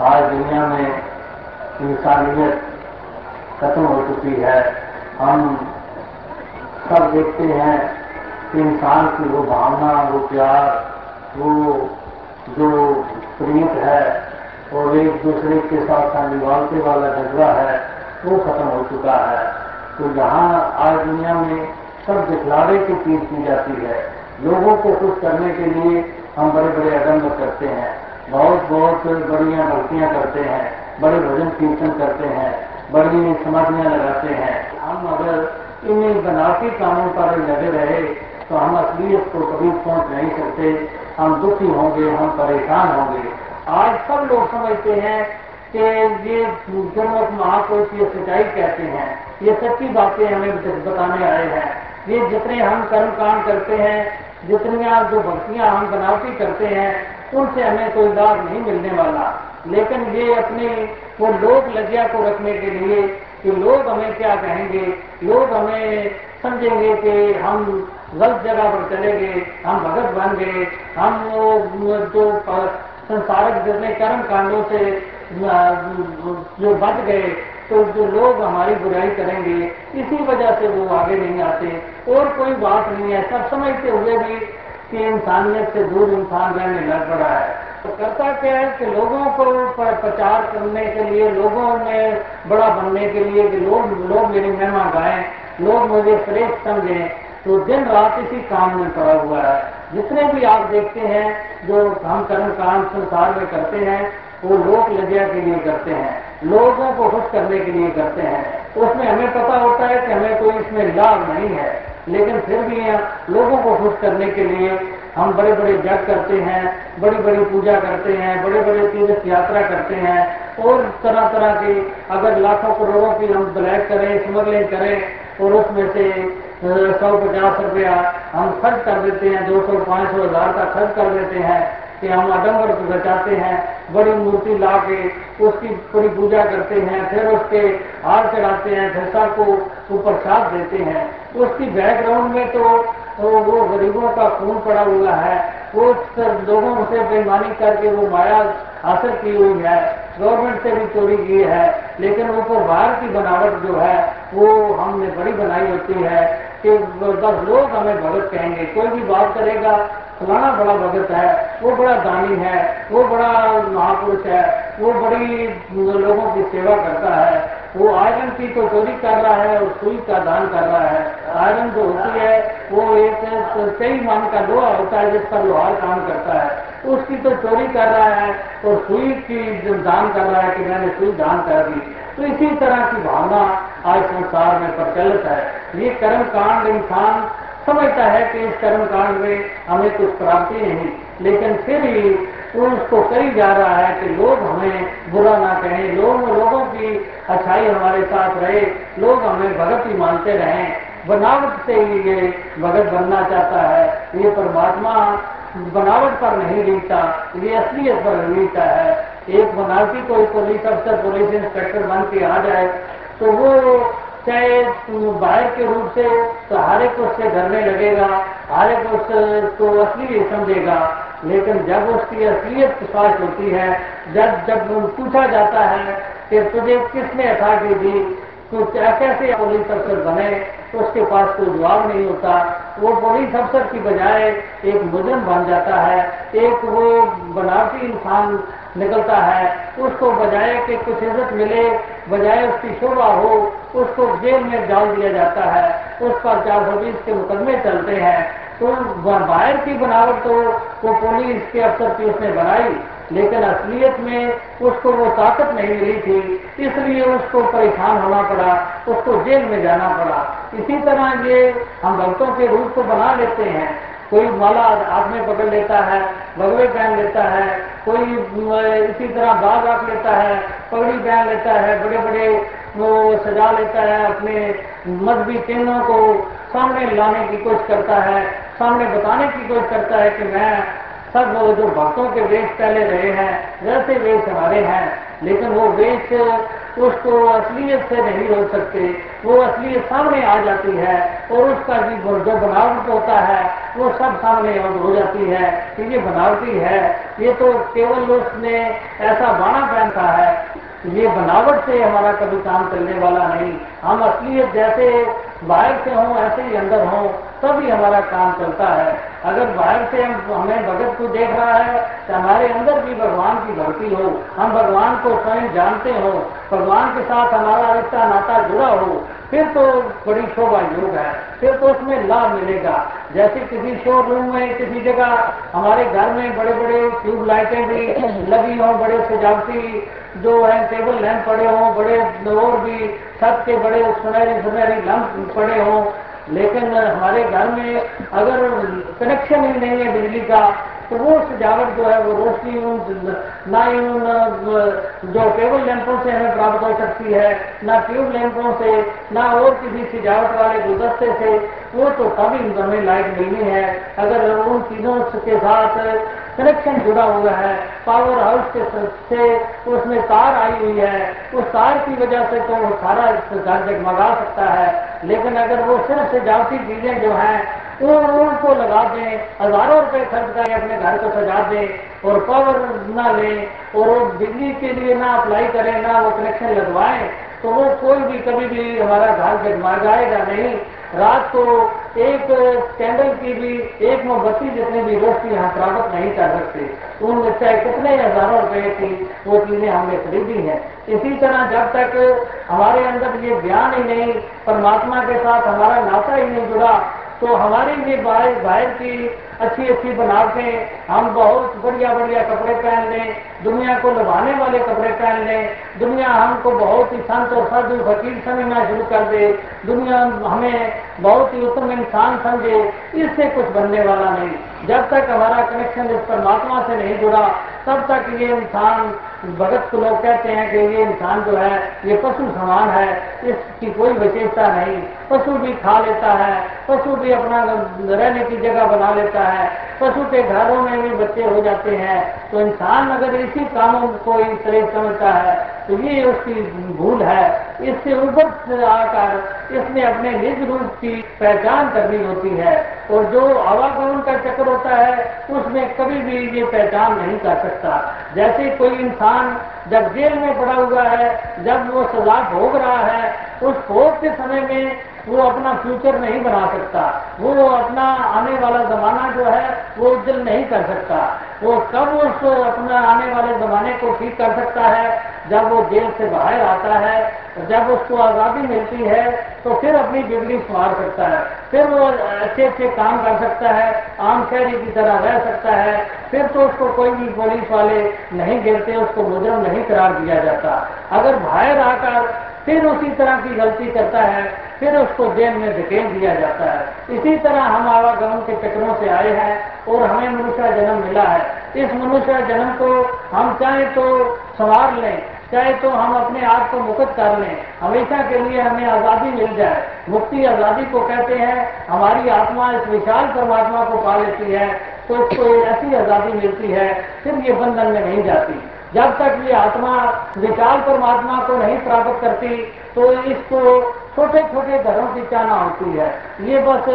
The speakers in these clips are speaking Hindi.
आज दुनिया में इंसानियत खत्म हो चुकी है। हम सब देखते हैं कि इंसान की वो भावना, वो प्यार, वो जो प्रीत है, और एक दूसरे के साथ निभालते वाला झगड़ा है, वो खत्म हो चुका है। तो यहाँ आज दुनिया में सब दिखलावे की चीज़ की जाती है। लोगों को खुश करने के लिए हम बड़े बड़े अदम्ब करते हैं। बहुत बहुत बड़िया भक्तियाँ करते हैं, बड़े भजन कीर्तन करते हैं, बड़ी समाधियाँ लगाते हैं। हम अगर इन बनावटी कामों पर लगे रहे तो हम असलियत को कभी पहुँच नहीं सकते। हम दुखी होंगे, हम परेशान होंगे। आज सब लोग समझते हैं कि ये गुरमुख महापुरुष ये सच्चाई कहते हैं। ये सच्ची बातें हमें बताने आए हैं। ये जितने हम कर्म कांड करते हैं, जितनी जो भक्तियाँ हम बनावटी करते हैं उनसे हमें कोई लाभ नहीं मिलने वाला। लेकिन ये अपने वो लोग लज्जा को रखने के लिए कि लोग हमें क्या कहेंगे, लोग हमें समझेंगे कि हम गलत जगह पर चले गए, हम भगत बन गए, हम जो संसारक जितने कर्म कांडों से जो बच गए तो जो लोग हमारी बुराई करेंगे, इसी वजह से वो आगे नहीं आते। और कोई बात नहीं है, सब समझते हुए भी कि इंसानियत से दूर इंसान रहने लग पड़ा है। तो करता क्या है कि लोगों को प्रचार करने के लिए, लोगों में बड़ा बनने के लिए कि लोग लोग मेरी महिमा गाएँ, लोग मुझे श्रेष्ठ समझें। तो दिन रात इसी काम में पड़ा हुआ है। जितने भी आप देखते हैं, जो हम कर्म काम संसार में करते हैं, वो लोग लज्जा के लिए करते हैं। लोगों को खुश करने के लिए करते हैं। उसमें हमें पता होता है कि हमें कोई इसमें लाभ नहीं है। लेकिन फिर भी लोगों को खुश करने के लिए हम बड़े बड़े जग करते हैं बड़ी बड़ी पूजा करते हैं बड़े बड़े तीर्थ यात्रा करते हैं। और तरह तरह की अगर लाखों करोड़ों की हम ब्लैक करें, स्मगलिंग करें, और उसमें से सौ पचास रुपया हम खर्च कर देते हैं, दो सौ, पाँच सौ हज़ार का खर्च कर देते हैं कि हम आडम्बर बचाते हैं, बड़ी मूर्ति ला के उसकी पूरी पूजा करते हैं, फिर उसके हार चढ़ाते हैं फिर सबको ऊपर साथ देते हैं। उसकी बैकग्राउंड में तो वो गरीबों का खून पड़ा हुआ है। वो लोगों से बेमानी करके वो माया हासिल की हुई है। गवर्नमेंट से भी चोरी की है। लेकिन ऊपर बाहर की बनावट जो है, वो हमने बड़ी बनाई होती है कि बस लोग हमें भगत कहेंगे। कोई भी बात करेगा फलाना बड़ा भगत है, वो बड़ा दानी है, वो बड़ा महापुरुष है, वो बड़ी लोगों की सेवा करता है। वो आयरन की तो चोरी कर रहा है और सुई का दान कर रहा है। आयरन जो होती है, वो एक कई मान का लोहा होता है जिस पर लोहार काम करता है। उसकी तो चोरी कर रहा है और सुई की दान कर रहा है कि मैंने सुई दान कर दी। तो इसी तरह की भावना आज संसार में प्रचलित है। ये कर्म कांड इंसान समझता है कि इस कर्म कांड में हमें कुछ प्राप्ति नहीं, लेकिन फिर भी उसको कही जा रहा है कि लोग हमें बुरा ना कहें। लोग लोगों की अच्छाई हमारे साथ रहे। लोग हमें भगत ही मानते रहें। बनावट से ही ये भगत बनना चाहता है। ये परमात्मा बनावट पर नहीं लीता ये असलियत पर लीता है। एक बनावटी कोई पुलिस अफसर पुलिस इंस्पेक्टर बन के आ जाए तो वो चाहे बाहर के रूप से तो हर एक उससे डरने लगेगा, हर एक उसको असली समझेगा। लेकिन जब उसकी असलियत स्पष्ट होती है, जब जब पूछा जाता है कि तुझे किसने अथॉरिटी दी तो क्या, कैसे पुलिस अफसर बने तो उसके पास कोई जवाब नहीं होता। वो पुलिस अफसर की बजाय एक मुजरम बन जाता है, एक वो बनावटी इंसान निकलता है। उसको बजाय कि कुछ इज़्ज़त मिले, बजाय उसकी शोभा हो उसको जेल में डाल दिया जाता है, उस पर चार सौ बीस के मुकदमे चलते हैं। तो बाहर की बनावट तो वो पुलिस के अफसर की उसने बनाई, लेकिन असलियत में उसको वो ताकत नहीं मिली थी। इसलिए उसको परेशान होना पड़ा, उसको जेल में जाना पड़ा। इसी तरह ये हम भक्तों के रूप को बना लेते हैं। कोई माला हाथ में पकड़ लेता है भगवे पहन लेता है, कोई इसी तरह बाग रख लेता है, पगड़ी पहन लेता है बड़े बड़े वो सजा लेता है, अपने मजहबी चिन्हों को सामने लाने की कोशिश करता है, सामने बताने की कोशिश करता है कि मैं सब जो भक्तों के वेश पहले रहे हैं वैसे वेश हमारे हैं, लेकिन वो वेश उसको असलियत से नहीं रोक सकते, वो असलियत सामने आ जाती है और उसका भी जो बनावट होता है वो सब सामने हो जाती है, कि ये बनावटी है, ये तो केवल उसने ऐसा बाणा पहनता है। ये बनावट से हमारा कभी काम चलने वाला नहीं। हम असलियत जैसे बाहर से हों, ऐसे ही अंदर हों, तभी हमारा काम चलता है। अगर बाहर से हम, हमें भगत को देख रहा है तो हमारे अंदर भी भगवान की भक्ति हो। हम भगवान को स्वयं जानते हो, भगवान के साथ हमारा रिश्ता नाता जुड़ा हो। फिर तो बड़ी शोभा योग है। फिर तो उसमें लाभ मिलेगा। जैसे किसी शोरूम में, किसी जगह, हमारे घर में बड़े बड़े ट्यूब लाइटें भी लगी हों, बड़े सजावटी जो है टेबल लैंप पड़े हों, बड़े और भी छत के बड़े सुनहरी सुनहरी लैंप पड़े हों। लेकिन हमारे घर में अगर कनेक्शन ही नहीं है बिजली का तो वो सजावट जो है वो रोशनी ना ही उन जो टेबल लैंपों से हमें प्राप्त हो सकती है, ना ट्यूब लैंपों से, ना और किसी सजावट वाले गुलदस्ते से, वो तो तभी हमें लाइट मिलनी है। अगर उन चीज़ों के साथ कनेक्शन जुड़ा हुआ है पावर हाउस के से उसमें तार आई हुई है, उस तार की वजह से तो वो सारा जगमगा सकता है। लेकिन अगर वो सिर्फ़ सजावटी चीज़ें जो हैं वो उनको लगा दें, हज़ारों रुपए खर्च करके अपने घर को सजा दें और पावर ना लें और वो बिजली के लिए ना अप्लाई करें, ना वो कनेक्शन लगवाएँ तो वो कोई भी कभी भी हमारा घर जगमा जाएगा नहीं। रात को एक कैंडल की भी, एक मोमबत्ती जितनी भी रोशनी हम प्राप्त नहीं कर सकते उन चाहे कितने हज़ारों रुपए की वो चीज़ें हमने खरीदी हैं। इसी तरह जब तक हमारे अंदर ये ज्ञान ही नहीं, परमात्मा के साथ हमारा नाता ही नहीं जुड़ा तो हमारी भी बाहर बाहर की अच्छी अच्छी बनावटें, हम बहुत बढ़िया बढ़िया कपड़े पहन लें, दुनिया को लुभाने वाले कपड़े पहन लें, दुनिया हमको बहुत ही संत और साधु फकीर समझना शुरू कर दे, दुनिया हमें बहुत ही उत्तम इंसान समझे, इससे कुछ बनने वाला नहीं। जब तक हमारा कनेक्शन इस परमात्मा से नहीं जुड़ा, तब तक ये इंसान भगत को लोग कहते हैं कि ये इंसान जो है, ये पशु समान है, इसकी कोई विशेषता नहीं। पशु भी खा लेता है, पशु भी अपना रहने की जगह बना लेता है। पशु के घरों में भी बच्चे हो जाते हैं। तो इंसान अगर इसी कामों को इस तरह समझता है तो ये उसकी भूल है। इससे ऊपर आकर इसने अपने निज रूप की पहचान करनी होती है। और जो आवागमन का चक्कर होता है, उसमें कभी भी ये पहचान नहीं कर सकता। जैसे कोई इंसान जब जेल में पड़ा हुआ है, जब वो सजा भोग रहा है, उस भोग के समय में वो अपना फ्यूचर नहीं बना सकता। वो अपना आने वाला जमाना जो है, वो उज्जवल नहीं कर सकता। वो कब उस अपना आने वाले जमाने को ठीक कर सकता है? जब वो जेल से बाहर आता है, जब उसको आज़ादी मिलती है तो फिर अपनी बिगड़ी संवार सकता है। फिर वो अच्छे अच्छे काम कर सकता है, आम शहरी की तरह रह सकता है। फिर तो उसको कोई भी पुलिस वाले नहीं गिरते, उसको मुजरम नहीं करार दिया जाता। अगर बाहर आकर फिर उसी तरह की गलती करता है, फिर उसको जेल में धकेल दिया जाता है। इसी तरह हम आवागमन के चक्रों से आए हैं और हमें मनुष्य जन्म मिला है। इस मनुष्य जन्म को हम चाहे तो संवार लें। चाहे तो हम अपने आप को मुक्त कर लें। हमेशा के लिए हमें आज़ादी मिल जाए। मुक्ति आज़ादी को कहते हैं। हमारी आत्मा इस विशाल परमात्मा को पा लेती है। तो उसको एक ऐसी आज़ादी मिलती है, फिर ये बंधन में नहीं जाती। जब तक ये आत्मा विशाल परमात्मा को नहीं प्राप्त करती तो इसको छोटे छोटे घरों की चाना होती है। ये बस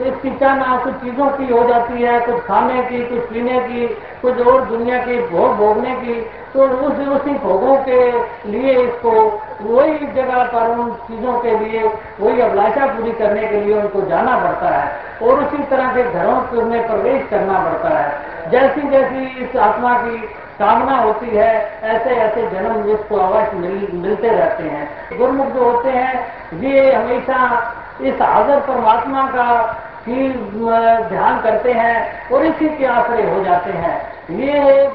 इसकी चाना कुछ चीज़ों की हो जाती है, कुछ खाने की, कुछ पीने की, कुछ और दुनिया की भोग भोगने की। तो उस, उसी भोगों के लिए इसको, वही जगह पर उन चीज़ों के लिए, वही अभिलाषा पूरी करने के लिए उनको जाना पड़ता है। और उसी तरह के घरों में प्रवेश करना पड़ता है। जैसी जैसी इस आत्मा की कामना होती है ऐसे ऐसे जन्म जिसको अवश्य मिल, मिलते रहते हैं। गुरुमुख जो होते हैं ये हमेशा इस आदर परमात्मा का ही ध्यान करते हैं और इसी के आश्रय हो जाते हैं। ये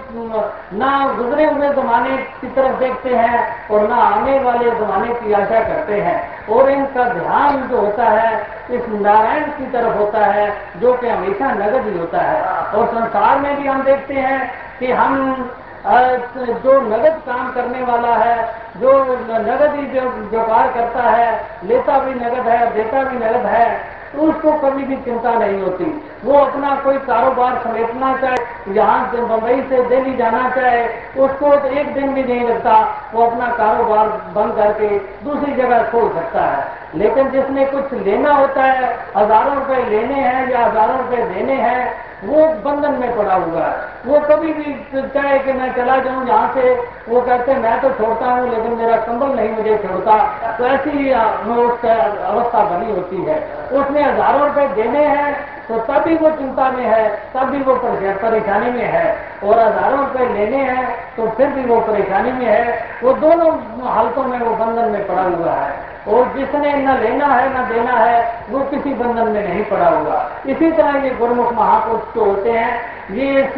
ना गुजरे हुए जमाने की तरफ़ देखते हैं और ना आने वाले जमाने की आशा करते हैं। और इनका ध्यान जो होता है, इस नारायण की तरफ़ होता है, जो कि हमेशा नगद ही होता है। और संसार में भी हम देखते हैं कि हम जो नगद काम करने वाला है, जो नगद ही व्यापार करता है, लेता भी नगद है, देता भी नगद है तो उसको कभी भी चिंता नहीं होती। वो अपना कोई कारोबार समेटना चाहे यहाँ से बम्बई से दिल्ली जाना चाहे, उसको तो एक दिन भी नहीं लगता। वो अपना कारोबार बंद करके दूसरी जगह खोल सकता है। लेकिन जिसने कुछ लेना होता है, हज़ारों रुपए लेने हैं या हज़ारों रुपए देने हैं वो बंधन में पड़ा हुआ है। वो कभी भी चाहे कि मैं चला जाऊँ यहाँ से, वो कहते हैं, मैं तो छोड़ता हूँ, लेकिन मेरा कंबल नहीं मुझे छोड़ता। तो ऐसी ही अवस्था बनी होती है। उसने हज़ारों रुपए देने हैं तो तभी वो चिंता में है तब भी वो परेशानी में है। और हज़ारों रुपए लेने हैं तो फिर भी वो परेशानी में है। वो दोनों हालतों में वो बंधन में पड़ा हुआ है। और जिसने न लेना है, न देना है, वो किसी बंधन में नहीं पड़ा हुआ इसी तरह ये गुरुमुख महापुरुष जो होते हैं इस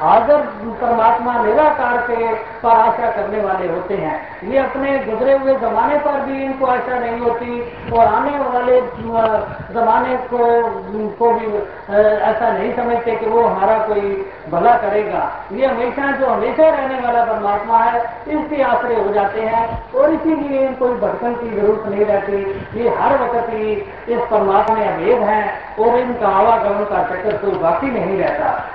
हाजर परमात्मा निराकार के पर आशा करने वाले होते हैं। ये अपने गुजरे हुए जमाने पर भी इनको आशा नहीं होती और आने वाले जमाने को, को भी ऐसा नहीं समझते कि वो हमारा कोई भला करेगा। ये हमेशा जो हमेशा रहने वाला परमात्मा है इसके आश्रय हो जाते हैं और इसीलिए कोई भटकन की ज़रूरत नहीं रहती। ये हर वक्त ही इस परमात्मा में अभेद है और इनका आवागमन का चक्कर कोई बाकी नहीं रहता।